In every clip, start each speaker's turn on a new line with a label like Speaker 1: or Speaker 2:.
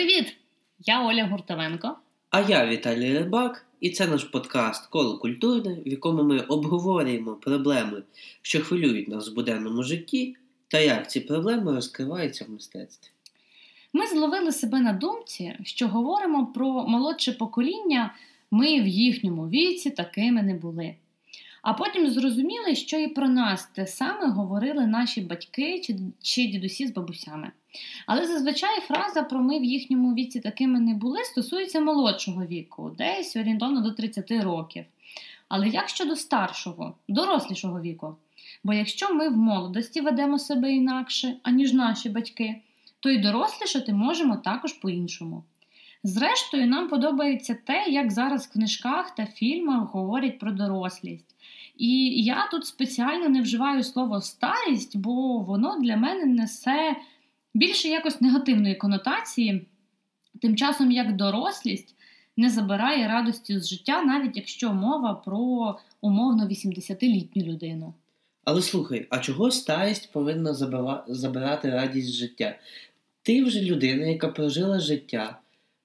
Speaker 1: Привіт! Я Оля Гуртовенко.
Speaker 2: А я Віталій Рибак, і це наш подкаст Коло культурне, в якому ми обговорюємо проблеми, що хвилюють нас в буденному житті, та як ці проблеми розкриваються в мистецтві.
Speaker 1: Ми зловили себе на думці, що говоримо про молодше покоління, ми в їхньому віці такими не були. А потім зрозуміли, що і про нас те саме говорили наші батьки чи, чи дідусі з бабусями. Але зазвичай фраза про ми в їхньому віці такими не були стосується молодшого віку, десь орієнтовно до 30 років. Але як щодо старшого, дорослішого віку? Бо якщо ми в молодості ведемо себе інакше, аніж наші батьки, то й дорослішати можемо також по-іншому. Зрештою, нам подобається те, як зараз в книжках та фільмах говорять про дорослість. І я тут спеціально не вживаю слово старість, бо воно для мене несе більше якось негативної конотації, тим часом як дорослість не забирає радості з життя, навіть якщо мова про умовно 80-літню людину.
Speaker 2: Але слухай, а чого старість повинна забирати радість з життя? Ти вже людина, яка прожила життя.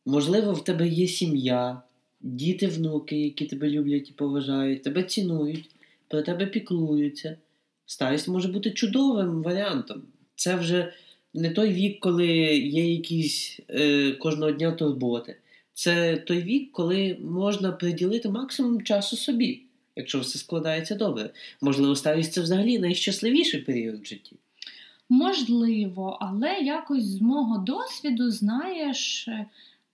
Speaker 2: Можливо, в тебе є сім'я, діти, внуки, які тебе люблять і поважають, тебе цінують, про тебе піклуються. Старість може бути чудовим варіантом. Це вже не той вік, коли є якісь е, кожного дня турботи. Це той вік, коли можна приділити максимум часу собі, якщо все складається добре. Можливо, старість це взагалі найщасливіший період в житті.
Speaker 1: Можливо, але якось з мого досвіду, знаєш,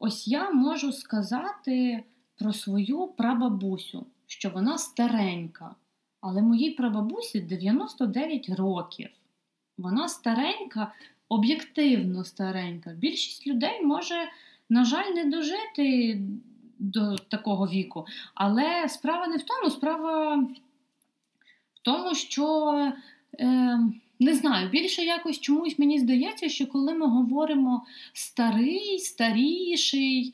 Speaker 1: ось я можу сказати про свою прабабусю, що вона старенька. Але моїй прабабусі 99 років. Вона старенька, об'єктивно старенька. Більшість людей може, на жаль, не дожити до такого віку. Але справа не в тому, справа в тому, що. Е, не знаю, більше якось чомусь мені здається, що коли ми говоримо старий, старіший,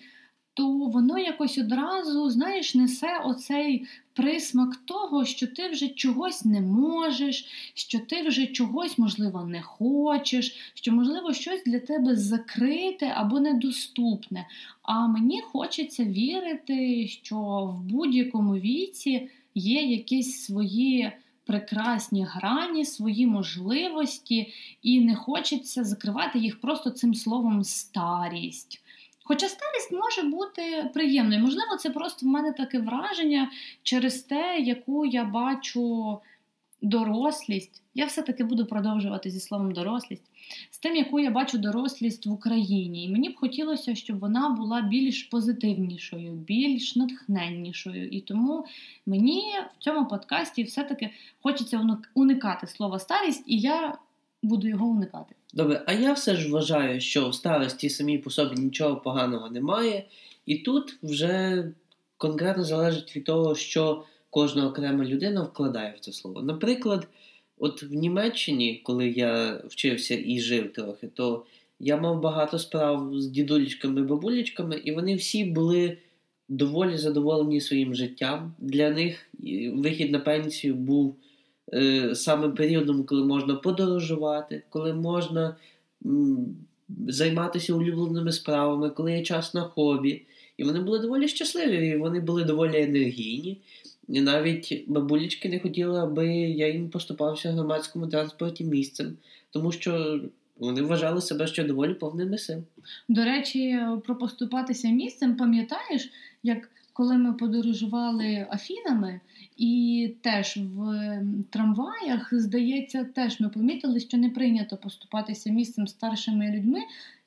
Speaker 1: то воно якось одразу, знаєш, несе оцей присмак того, що ти вже чогось не можеш, що ти вже чогось, можливо, не хочеш, що, можливо, щось для тебе закрите або недоступне. А мені хочеться вірити, що в будь-якому віці є якісь свої. Прекрасні грані, свої можливості, і не хочеться закривати їх просто цим словом старість. Хоча старість може бути приємною. Можливо, це просто в мене таке враження через те, яку я бачу дорослість. Я все-таки буду продовжувати зі словом дорослість, з тим, яку я бачу дорослість в Україні. І мені б хотілося, щоб вона була більш позитивнішою, більш натхненнішою. І тому мені в цьому подкасті все-таки хочеться уникати слова старість, і я буду його уникати.
Speaker 2: Добре, а я все ж вважаю, що в старості самій по собі нічого поганого немає, і тут вже конкретно залежить від того, що кожна окрема людина вкладає в це слово. Наприклад, от в Німеччині, коли я вчився і жив трохи, то я мав багато справ з дідулечками, бабулечками, і вони всі були доволі задоволені своїм життям. Для них вихід на пенсію був. Е, саме періодом, коли можна подорожувати, коли можна займатися улюбленими справами, коли є час на хобі. І вони були доволі щасливі, і вони були доволі енергійні. І навіть бабулечки не хотіли, аби я їм поступався в громадському транспорті місцем, тому що вони вважали себе ще доволі повними сил.
Speaker 1: До речі, про поступатися місцем, пам'ятаєш, як коли ми подорожували Афінами, і теж в трамваях, здається, теж ми помітили, що не прийнято поступатися місцем старшими людьми,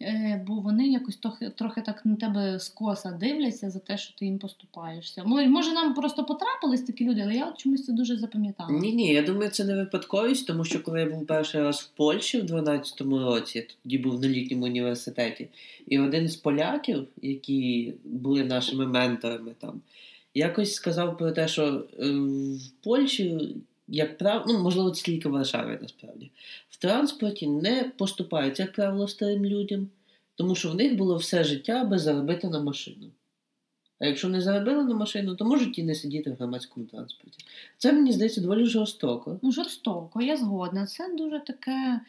Speaker 1: е, бо вони якось трохи трохи так на тебе скоса дивляться за те, що ти їм поступаєшся. Може, нам просто потрапились такі люди, але я чомусь це дуже запам'ятала.
Speaker 2: Ні, ні, я думаю, це не випадковість, тому що коли я був перший раз в Польщі в 12-му році, тоді був на літньому університеті, і один з поляків, які були нашими менторами там якось сказав про те, що е, в Польщі, як правило, ну, можливо, це тільки в Варшаві насправді, в транспорті не поступають, як правило, старим людям, тому що в них було все життя, аби заробити на машину. А якщо не заробили на машину, то можуть і не сидіти в громадському транспорті. Це мені здається доволі жорстоко.
Speaker 1: Ну, жорстоко, я згодна. Це дуже таке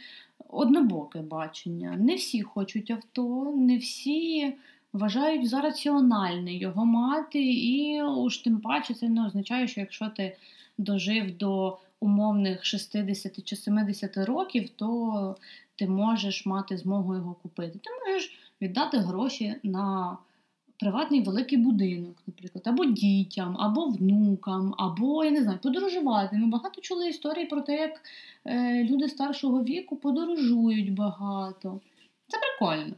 Speaker 1: однобоке бачення. Не всі хочуть авто, не всі вважають за раціональне його мати, і уж тим паче це не означає, що якщо ти дожив до умовних 60 чи 70 років, то ти можеш мати змогу його купити. Ти можеш віддати гроші на приватний великий будинок, наприклад, або дітям, або внукам, або я не знаю, подорожувати. Ми багато чули історії про те, як е, люди старшого віку подорожують багато. Це прикольно.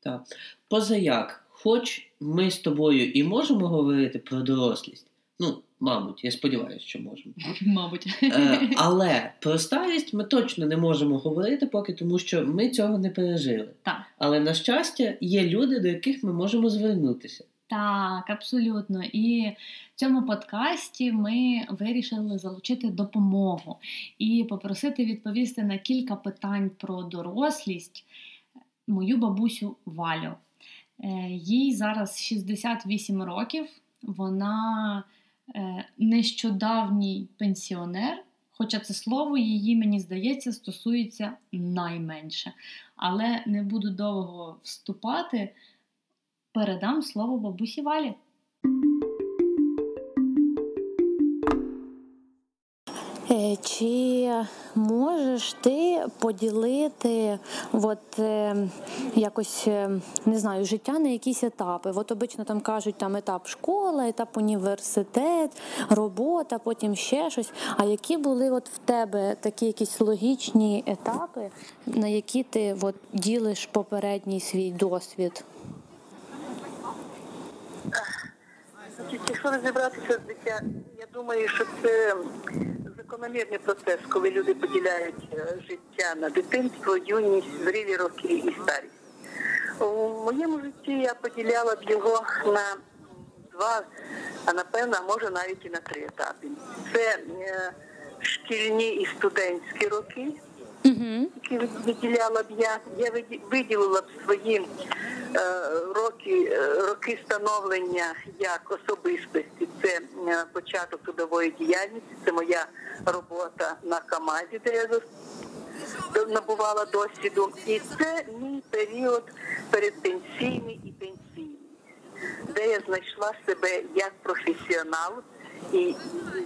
Speaker 2: Так. Позаяк, хоч ми з тобою і можемо говорити про дорослість, ну, мабуть, я сподіваюся, що можемо.
Speaker 1: Мабуть.
Speaker 2: Е, але про старість ми точно не можемо говорити поки, тому що ми цього не пережили.
Speaker 1: Так.
Speaker 2: Але на щастя, є люди, до яких ми можемо звернутися.
Speaker 1: Так, абсолютно. І в цьому подкасті ми вирішили залучити допомогу і попросити відповісти на кілька питань про дорослість мою бабусю Валю. Е, Їй зараз 68 років. Вона е, нещодавній пенсіонер, хоча це слово її, мені здається, стосується найменше. Але не буду довго вступати. Передам слово бабусі Валі.
Speaker 3: Чи можеш ти поділити от, е, якось, е, не знаю, життя на якісь етапи? От обично там кажуть там етап школа, етап університет, робота, потім ще щось. А які були от в тебе такі якісь логічні етапи, на які ти от, ділиш попередній свій досвід?
Speaker 4: Якщо розібратися з життя, я думаю, що це закономірний процес, коли люди поділяють е, життя на дитинство, юність, зрілі роки і старість. У моєму житті я поділяла б його на два, а напевно, може навіть і на три етапи. Це е, шкільні і студентські роки, які виділяла б я. Я виді- виділила б свої роки, е, роки становлення як особистості. Це е, початок трудової діяльності, це моя робота на КАМАЗі, де я набувала досвіду. І це мій період передпенсійний і пенсійний, де я знайшла себе як професіонал і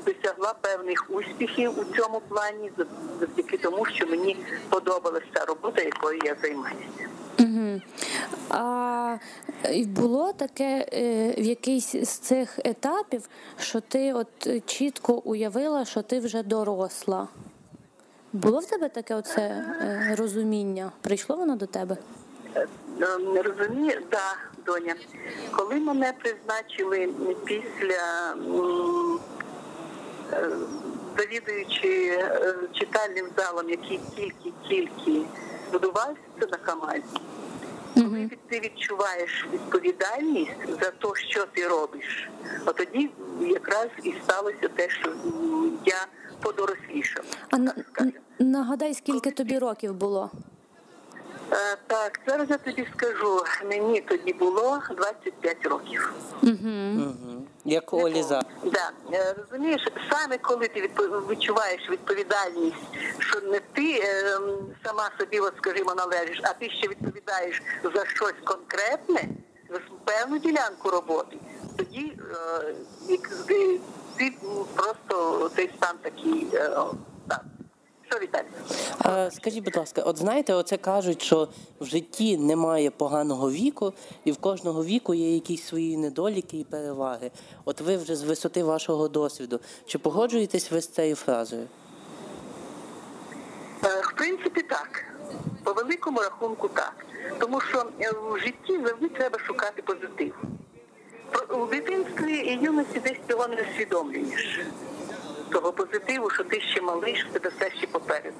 Speaker 4: досягла певних успіхів у цьому плані завдяки тому, що мені подобалася робота, якою я займаюся.
Speaker 3: Угу. А було таке е, в якийсь з цих етапів, що ти от чітко уявила, що ти вже доросла. Було в тебе таке оце е, розуміння? Прийшло воно до тебе?
Speaker 4: Е, Не розумію, да, доня. Коли мене призначили після завідуючи читальним залом, який тільки-тільки будувався на Камазі, коли ти відчуваєш відповідальність за те, що ти робиш, от тоді якраз і сталося те, що я подорослішала.
Speaker 3: А нагадай, скільки тобі років було?
Speaker 4: Е, Так, зараз я тобі скажу, мені тоді було 25 років.
Speaker 3: Угу.
Speaker 2: Угу. Як Олі за.
Speaker 4: Да. Е, Розумієш, саме коли ти відчуваєш відповідальність, що не ти е, сама собі, от скажімо, належиш, а ти ще відповідаєш за щось конкретне, за певну ділянку роботи, тоді е, ти, ти просто цей стан такий. Так. Що
Speaker 5: А, скажіть, будь ласка, от знаєте, оце кажуть, що в житті немає поганого віку, і в кожного віку є якісь свої недоліки і переваги. От ви вже з висоти вашого досвіду. Чи погоджуєтесь ви з цією фразою?
Speaker 4: Е, В принципі, так. По великому рахунку так. Тому що е, в житті завжди треба шукати позитив. У дитинстві і юності десь цього не усвідомлюєш. Того позитиву, що ти ще малий, що тебе все ще попереду.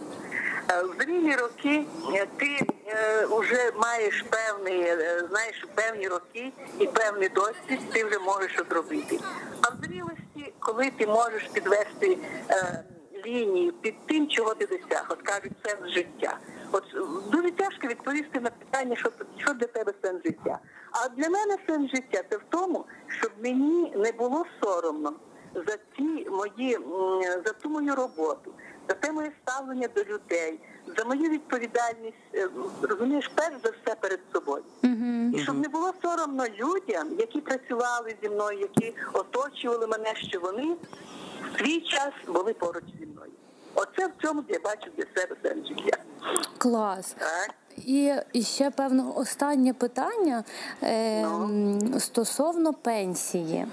Speaker 4: Е, В зрілі роки е, ти вже маєш певний, е, знаєш, певні роки і певний досвід, ти вже можеш що зробити. А в зрілості, коли ти можеш підвести е, лінію під тим, чого ти досяг, от кажуть, сенс життя. От е, дуже тяжко відповісти на питання, що, що для тебе сенс життя. А для мене сенс життя це в тому, щоб мені не було соромно за ті мої за ту мою роботу, за те моє ставлення до людей, за мою відповідальність, е, розумієш, перш за все перед собою. І щоб не було соромно людям, які працювали зі мною, які оточували мене, що вони в свій час були поруч зі мною. Оце в цьому я бачу для себе сенс життя.
Speaker 3: Клас.
Speaker 4: Так.
Speaker 3: І, ще певно останнє питання е,
Speaker 4: Ну.
Speaker 3: стосовно пенсії.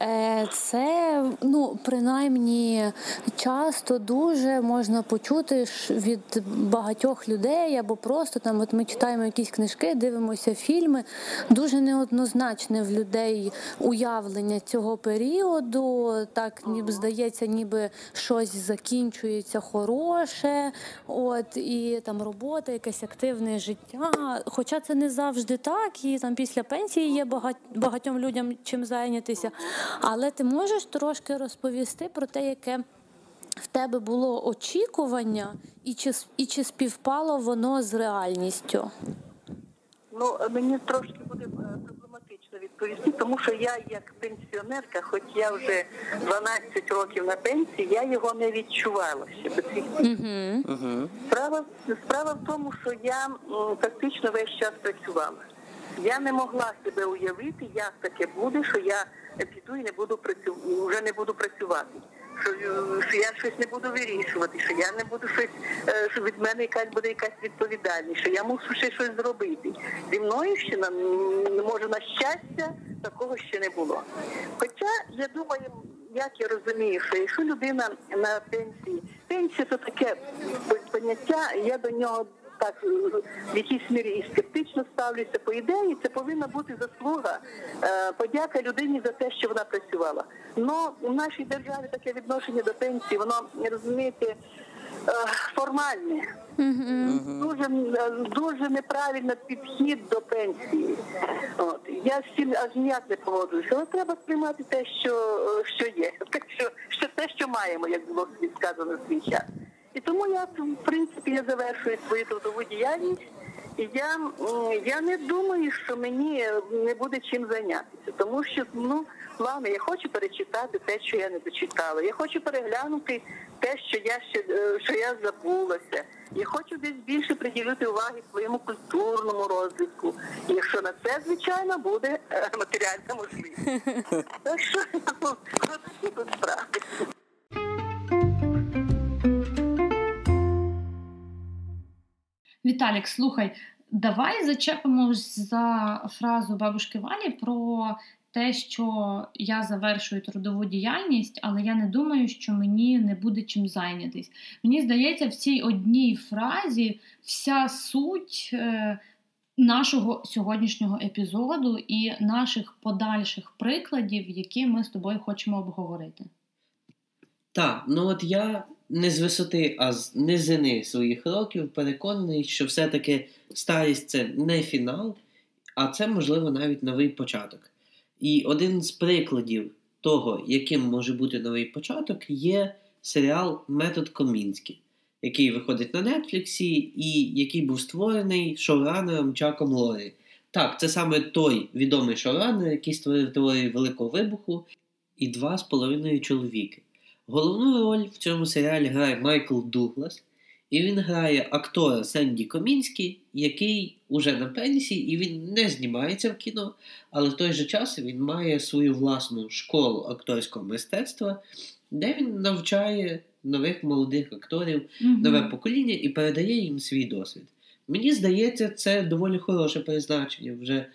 Speaker 3: Е, Це ну принаймні часто дуже можна почути від багатьох людей, або просто там, от ми читаємо якісь книжки, дивимося фільми. Дуже неоднозначне в людей уявлення цього періоду. Так ніби здається, ніби щось закінчується хороше, от і там робота, якесь активне життя. Хоча це не завжди так, і там після пенсії є багать- багатьом людям чим зайнятися. Але ти можеш трошки розповісти про те, яке в тебе було очікування, і чи, і чи співпало воно з реальністю?
Speaker 4: Ну, мені трошки буде е, відповісти, тому що я як пенсіонерка, хоч я вже 12 років на пенсії, я його не відчувала ще до цих. Справа, справа в тому, що я фактично весь час працювала. Я не могла себе уявити, як таке буде, що я піду і не буду працю... вже не буду працювати. Що, е, що я щось не буду вирішувати, що я не буду щось, е, що від мене якась буде якась відповідальність, що я мушу ще щось зробити. Зі мною ще на може на щастя такого ще не було. Хоча я думаю, як я розумію, що якщо людина на пенсії, пенсія це таке поняття, я до нього так е, в якійсь мірі і скептично ставлюся. По ідеї, це повинна бути заслуга, е, подяка людині за те, що вона працювала. Но в нашій державі таке відношення до пенсії, воно розумієте. е, Формальне, дуже е, дуже неправильний підхід до пенсії. От я з цим аж ніяк не погоджуюся. Але треба сприймати те, що, що є, що, що те, що маємо, як було сказано свій час. І тому я в принципі я завершую свою трудову діяльність. І я, я не думаю, що мені не буде чим зайнятися, тому що ну ладно, я хочу перечитати те, що я не дочитала. Я хочу переглянути те, що я ще е, що я забулася. Я хочу десь більше приділити уваги своєму культурному розвитку. Якщо на це, звичайно, буде е, матеріальна можливість. Так що ну, такі тут справи.
Speaker 1: Віталік, слухай, давай зачепимо за фразу бабушки Валі про те, що я завершую трудову діяльність, але я не думаю, що мені не буде чим зайнятись. Мені здається, в цій одній фразі вся суть е, нашого сьогоднішнього епізоду і наших подальших прикладів, які ми з тобою хочемо обговорити.
Speaker 2: Так, ну от я не з висоти, а з низини своїх років переконаний, що все-таки старість це не фінал, а це, можливо, навіть новий початок. І один з прикладів того, яким може бути новий початок, є серіал Метод Комінський, який виходить на Нетфліксі і який був створений шоуранером Чаком Лорі. Так, це саме той відомий шоуранер, який створив теорію Великого Вибуху і два з половиною чоловіки. Головну роль в цьому серіалі грає Майкл Дуглас, і він грає актора Сенді Комінський, який уже на пенсії, і він не знімається в кіно, але в той же час він має свою власну школу акторського мистецтва, де він навчає нових молодих акторів,
Speaker 1: Мгм.
Speaker 2: нове покоління і передає їм свій досвід. Мені здається, це доволі хороше призначення вже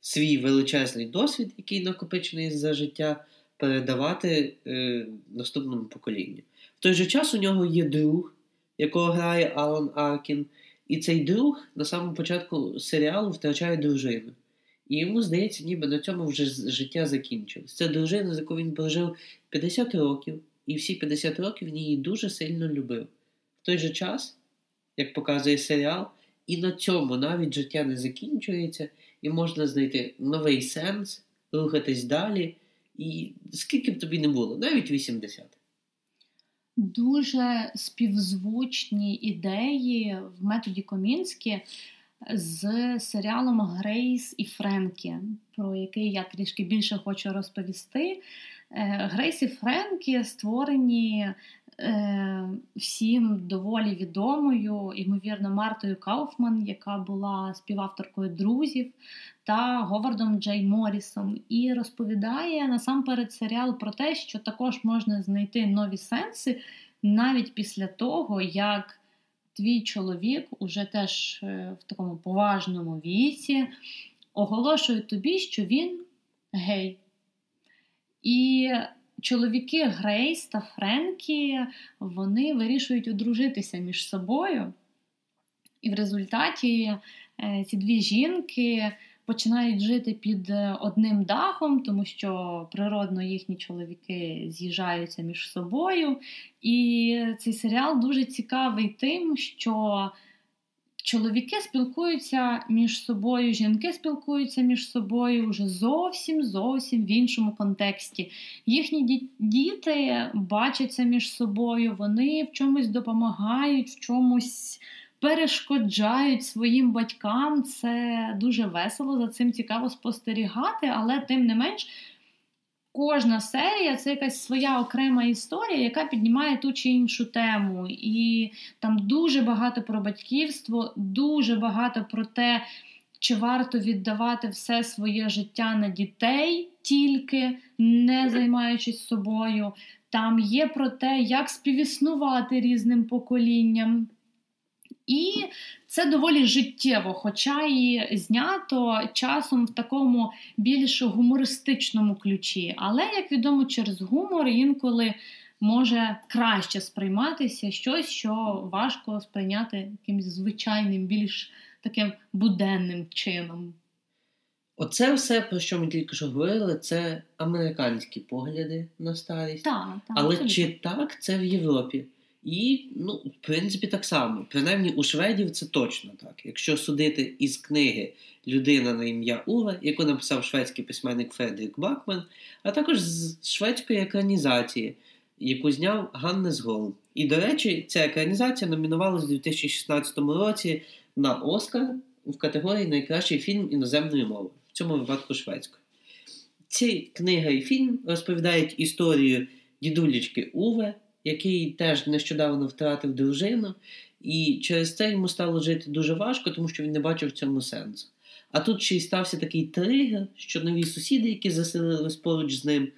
Speaker 2: свій величезний досвід, який накопичений за життя, передавати е, наступному поколінню. В той же час у нього є друг, якого грає Алан Аркін, і цей друг на самому початку серіалу втрачає дружину. І йому здається, ніби на цьому вже життя закінчилось. Це дружина, з якою він прожив 50 років, і всі 50 років він її дуже сильно любив. В той же час, як показує серіал, і на цьому навіть життя не закінчується, і можна знайти новий сенс, рухатись далі. І скільки б тобі не було, навіть 80.
Speaker 1: дуже співзвучні ідеї в методі Комінські. з серіалом Грейс і Френкі, про який я трішки більше хочу розповісти. Е, Грейс і Френкі створені всім доволі відомою, ймовірно, Мартою Кауфман, яка була співавторкою друзів, та Говардом Джей Моррісом. І розповідає насамперед серіал про те, що також можна знайти нові сенси навіть після того, як твій чоловік уже теж е, в такому поважному віці оголошує тобі, що він гей. І чоловіки Грейс та Френкі вони вирішують одружитися між собою. І в результаті е, ці дві жінки починають жити під е, одним дахом, тому що природно їхні чоловіки з'їжджаються між собою. І цей серіал дуже цікавий тим, що чоловіки спілкуються між собою, жінки спілкуються між собою вже зовсім зовсім в іншому контексті. Їхні діти бачаться між собою, вони в чомусь допомагають, в чомусь перешкоджають своїм батькам. Це дуже весело, за цим цікаво спостерігати, але тим не менш. Кожна серія це якась своя окрема історія, яка піднімає ту чи іншу тему. І там дуже багато про батьківство, дуже багато про те, чи варто віддавати все своє життя на дітей, тільки не займаючись собою. Там є про те, як співіснувати різним поколінням. І це доволі життєво, хоча і знято часом в такому більш гумористичному ключі. Але, як відомо, через гумор інколи може краще сприйматися щось, що важко сприйняти якимось звичайним, більш таким буденним чином.
Speaker 2: Оце все, про що ми тільки що говорили, це американські погляди на старість.
Speaker 1: Так, так,
Speaker 2: Але
Speaker 1: абсолютно.
Speaker 2: чи так це в Європі? І, ну, в принципі, так само. Принаймні у шведів це точно так. Якщо судити із книги Людина на ім'я Уве, яку написав шведський письменник Фредерік Бакман, а також з шведської екранізації, яку зняв Ганнес Голм. І, до речі, ця екранізація номінувалась у 2016 році на Оскар в категорії Найкращий фільм іноземної мови, в цьому випадку шведською. Ці книга і фільм розповідають історію дідулечки Уве який теж нещодавно втратив дружину, і через це йому стало жити дуже важко, тому що він не бачив в цьому сенсу. А тут ще й стався такий тригер, що нові сусіди, які заселились поруч з ним,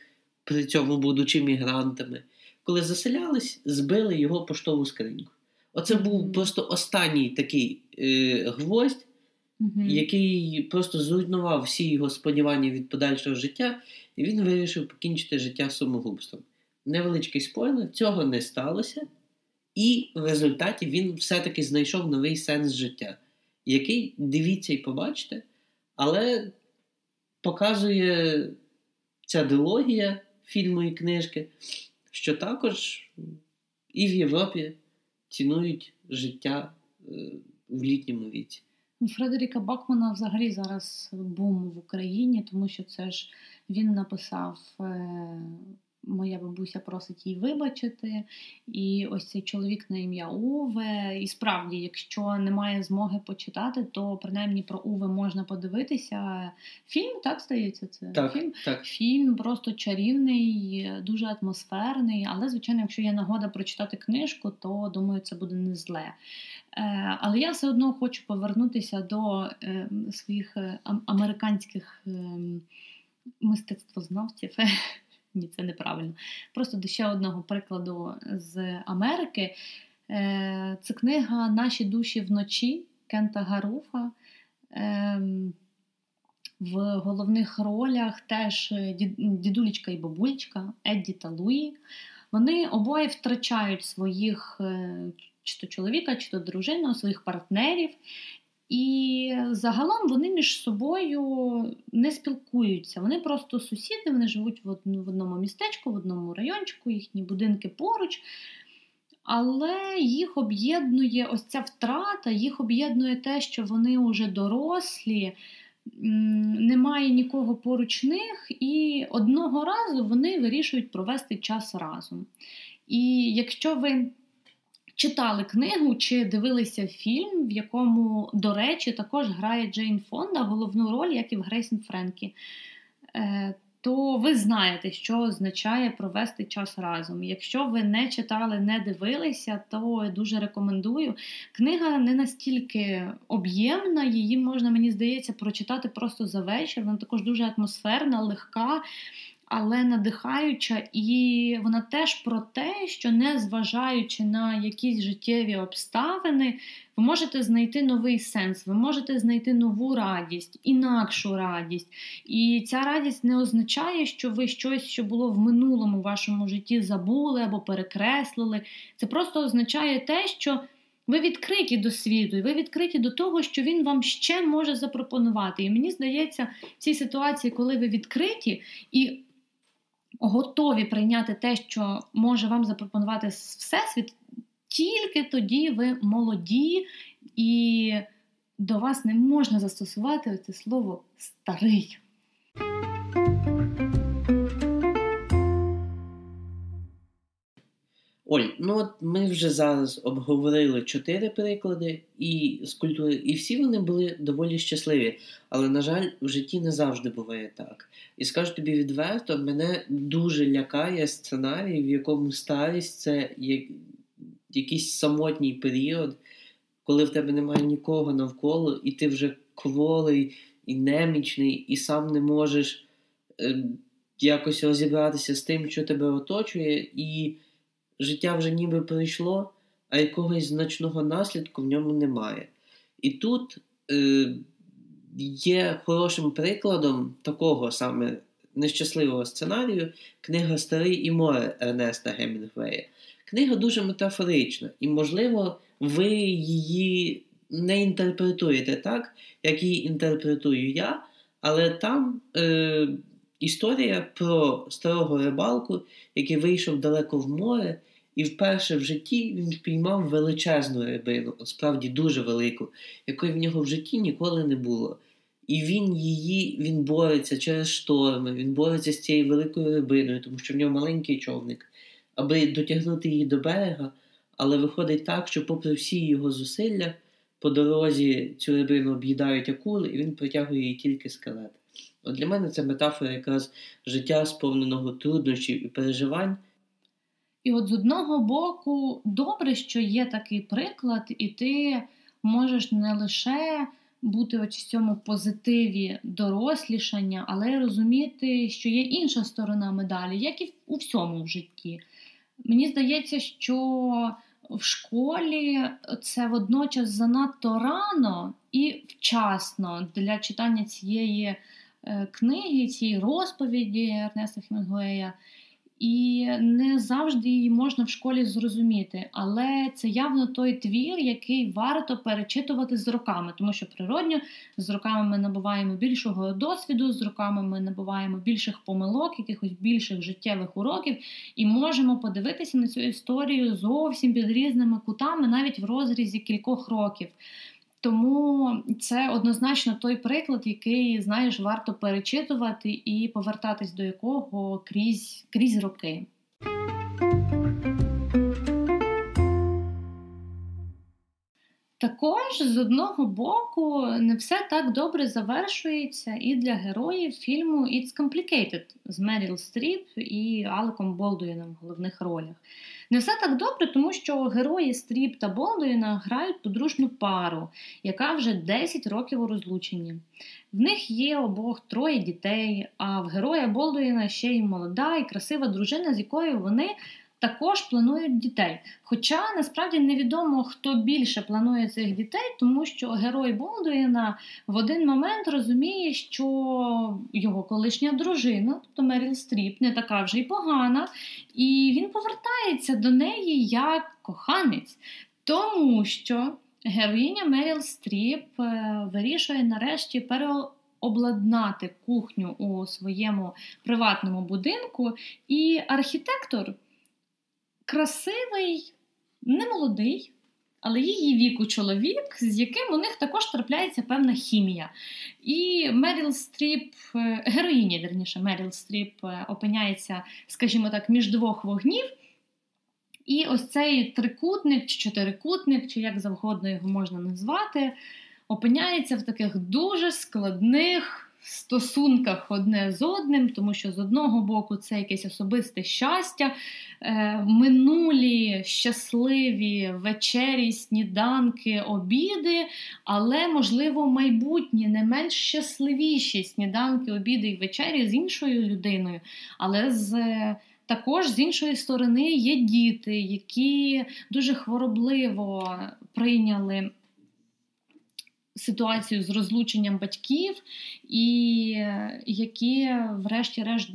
Speaker 2: при цьому будучи мігрантами, коли заселялись, збили його поштову скриньку. Оце був просто останній такий е, гвоздь,
Speaker 1: Мгм.
Speaker 2: який просто зруйнував всі його сподівання від подальшого життя, і він вирішив покінчити життя самогубством. Невеличкий спойлер, цього не сталося, і в результаті він все-таки знайшов новий сенс життя, який дивіться і побачите, але показує ця дилогія фільму і книжки, що також і в Європі цінують життя е, в літньому віці.
Speaker 1: Фредеріка Бакмана взагалі зараз бум в Україні, тому що це ж він написав е, Моя бабуся просить їй вибачити. І ось цей чоловік на ім'я Уве. І справді, якщо немає змоги почитати, то принаймні про Уве можна подивитися. Фільм так стається. Це
Speaker 2: Так,
Speaker 1: фільм.
Speaker 2: так.
Speaker 1: Фільм просто чарівний, дуже атмосферний. Але, звичайно, якщо є нагода прочитати книжку, то думаю, це буде не зле. Е, але я все одно хочу повернутися до е, своїх е, американських е, мистецтвознавців. Ні, це неправильно. Просто до ще одного прикладу з Америки. Е, Це книга Наші душі вночі Кента Гаруфа. Ем, В головних ролях теж дідулечка і бабулечка Едді та Луї. Вони обоє втрачають своїх е, чи то чоловіка, чи то дружину, своїх партнерів. І загалом вони між собою не спілкуються. Вони просто сусіди, вони живуть в одному містечку, в одному райончику, їхні будинки поруч. Але їх об'єднує ось ця втрата, їх об'єднує те, що вони вже дорослі, немає нікого поруч них, і одного разу вони вирішують провести час разом. І якщо ви читали книгу чи дивилися фільм, в якому, до речі, також грає Джейн Фонда головну роль, як і в Грейсін Френкі. Е, то ви знаєте, що означає провести час разом. Якщо ви не читали, не дивилися, то дуже рекомендую. Книга не настільки об'ємна, її можна, мені здається, прочитати просто за вечір. Вона також дуже атмосферна, легка але надихаюча, і вона теж про те, що незважаючи на якісь життєві обставини, ви можете знайти новий сенс, ви можете знайти нову радість, інакшу радість. І ця радість не означає, що ви щось, що було в минулому вашому житті, забули або перекреслили. Це просто означає те, що. Ви відкриті до світу, і ви відкриті до того, що він вам ще може запропонувати. І мені здається, в цій ситуації, коли ви відкриті і готові прийняти те, що може вам запропонувати Всесвіт, тільки тоді ви молоді, і до вас не можна застосувати це слово старий.
Speaker 2: Оль, ну от ми вже зараз обговорили чотири приклади і з культури, і всі вони були доволі щасливі. Але, на жаль, в житті не завжди буває так. І скажу тобі відверто, мене дуже лякає сценарій, в якому старість це якийсь самотній період, коли в тебе немає нікого навколо, і ти вже кволий і немічний, і сам не можеш е, якось розібратися з тим, що тебе оточує. і життя вже ніби пройшло, а якогось значного наслідку в ньому немає. І тут е, є хорошим прикладом такого саме нещасливого сценарію книга Старий і море Ернеста Гемінгвея. Книга дуже метафорична, і, можливо, ви її не інтерпретуєте так, як її інтерпретую я, але там е, історія про старого рибалку, який вийшов далеко в море, і вперше в житті він впіймав величезну рибину, от справді дуже велику, якої в нього в житті ніколи не було. І він її він бореться через шторми, він бореться з цією великою рибиною, тому що в нього маленький човник, аби дотягнути її до берега. Але виходить так, що, попри всі його зусилля, по дорозі цю рибину об'їдають акули, і він притягує її тільки скелет. От для мене це метафора якраз життя, сповненого труднощів і переживань.
Speaker 1: І от з одного боку, добре, що є такий приклад, і ти можеш не лише бути в цьому позитиві дорослішання, але й розуміти, що є інша сторона медалі, як і у всьому в житті. Мені здається, що в школі це водночас занадто рано і вчасно для читання цієї книги, цієї розповіді Ернеста Хемінгуея. І не завжди її можна в школі зрозуміти, але це явно той твір, який варто перечитувати з роками, тому що природньо з роками ми набуваємо більшого досвіду, з роками ми набуваємо більших помилок, якихось більших життєвих уроків, і можемо подивитися на цю історію зовсім під різними кутами, навіть в розрізі кількох років. Тому це однозначно той приклад, який, знаєш, варто перечитувати і повертатись до якого крізь, крізь роки. Також з одного боку не все так добре завершується і для героїв фільму It's Complicated з Меріл Стріп і Алеком Болдуїном в головних ролях. Не все так добре, тому що герої Стріп та Болдуїна грають подружню пару, яка вже 10 років у розлученні. В них є обох троє дітей, а в героя Болдуїна ще й молода і красива дружина, з якою вони також планують дітей. Хоча насправді невідомо, хто більше планує цих дітей, тому що герой Болдуїна в один момент розуміє, що його колишня дружина, тобто Меріл Стріп, не така вже й погана, і він повертається до неї як коханець, тому що героїня Меріл Стріп е, вирішує нарешті переобладнати кухню у своєму приватному будинку, і архітектор красивий, немолодий, але її віку чоловік, з яким у них також трапляється певна хімія. І Меріл Стріп, е, героїня, вірніше, Меріл Стріп е, опиняється, скажімо так, між двох вогнів. І ось цей трикутник чи чотирикутник, чи як завгодно його можна назвати, опиняється в таких дуже складних стосунках одне з одним, тому що з одного боку це якесь особисте щастя, е, минулі щасливі вечері, сніданки, обіди, але, можливо, майбутні не менш щасливіші сніданки, обіди і вечері з іншою людиною, але з. Також з іншої сторони є діти, які дуже хворобливо прийняли ситуацію з розлученням батьків, і які, врешті-решт,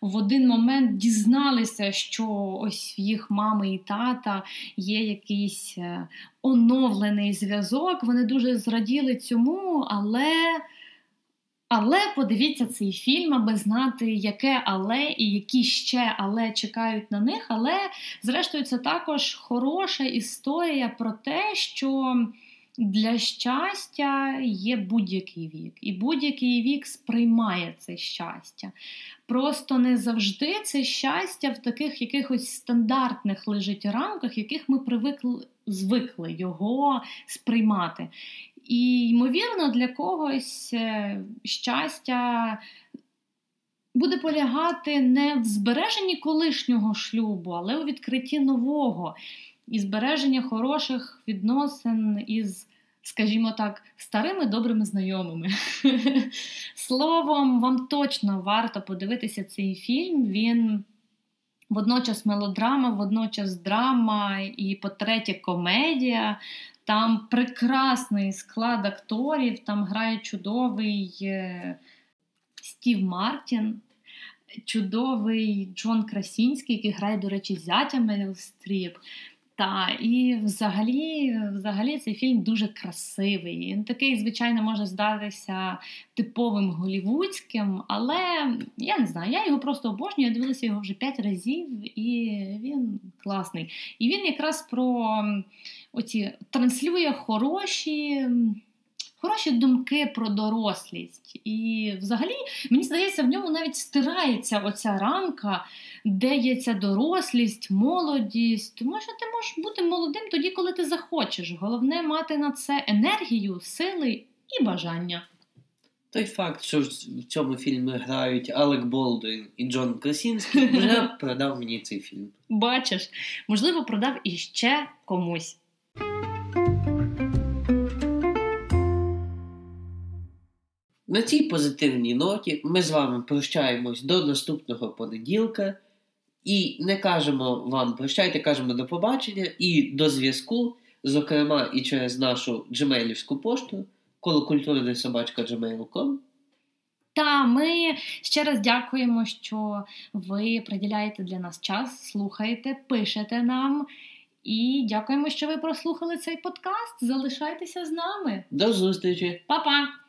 Speaker 1: в один момент дізналися, що ось в їх мами і тата є якийсь е, оновлений зв'язок. Вони дуже зраділи цьому, але. Але подивіться цей фільм, аби знати, яке але і які ще але чекають на них. Але, зрештою, це також хороша історія про те, що для щастя є будь-який вік, і будь-який вік сприймає це щастя. Просто не завжди це щастя в таких якихось стандартних лежить рамках, яких ми привикли звикли його сприймати. І, ймовірно, для когось е, щастя буде полягати не в збереженні колишнього шлюбу, але у відкритті нового і збереження хороших відносин із, скажімо так, старими добрими знайомими. Словом, вам точно варто подивитися цей фільм. Він. Водночас мелодрама, водночас драма, і, по-третє, комедія. Там прекрасний склад акторів, там грає чудовий е, Стів Мартін, чудовий Джон Красінський, який грає, до речі, зятя Меріл Стріп. Та, і взагалі, взагалі цей фільм дуже красивий. Він такий, звичайно, може здатися типовим голівудським, але я не знаю, я його просто обожнюю. Я дивилася його вже п'ять разів, і він класний. І він якраз про оці транслює хороші. Хороші думки про дорослість. І взагалі, мені здається, в ньому навіть стирається оця рамка, де є ця дорослість, молодість. Тому що ти можеш бути молодим тоді, коли ти захочеш. Головне мати на це енергію, сили і бажання.
Speaker 2: Той факт, що в цьому фільмі грають Алек Болдуін і Джон Красінський, вже продав мені цей фільм.
Speaker 1: Бачиш, можливо, продав іще комусь.
Speaker 2: На цій позитивній ноті ми з вами прощаємось до наступного понеділка і не кажемо вам прощайте, кажемо до побачення і до зв'язку, зокрема і через нашу джемейлівську пошту колокультурна собачка gmail.com.
Speaker 1: Та ми ще раз дякуємо, що ви приділяєте для нас час, слухаєте, пишете нам. І дякуємо, що ви прослухали цей подкаст. Залишайтеся з нами.
Speaker 2: До зустрічі!
Speaker 1: Па-па!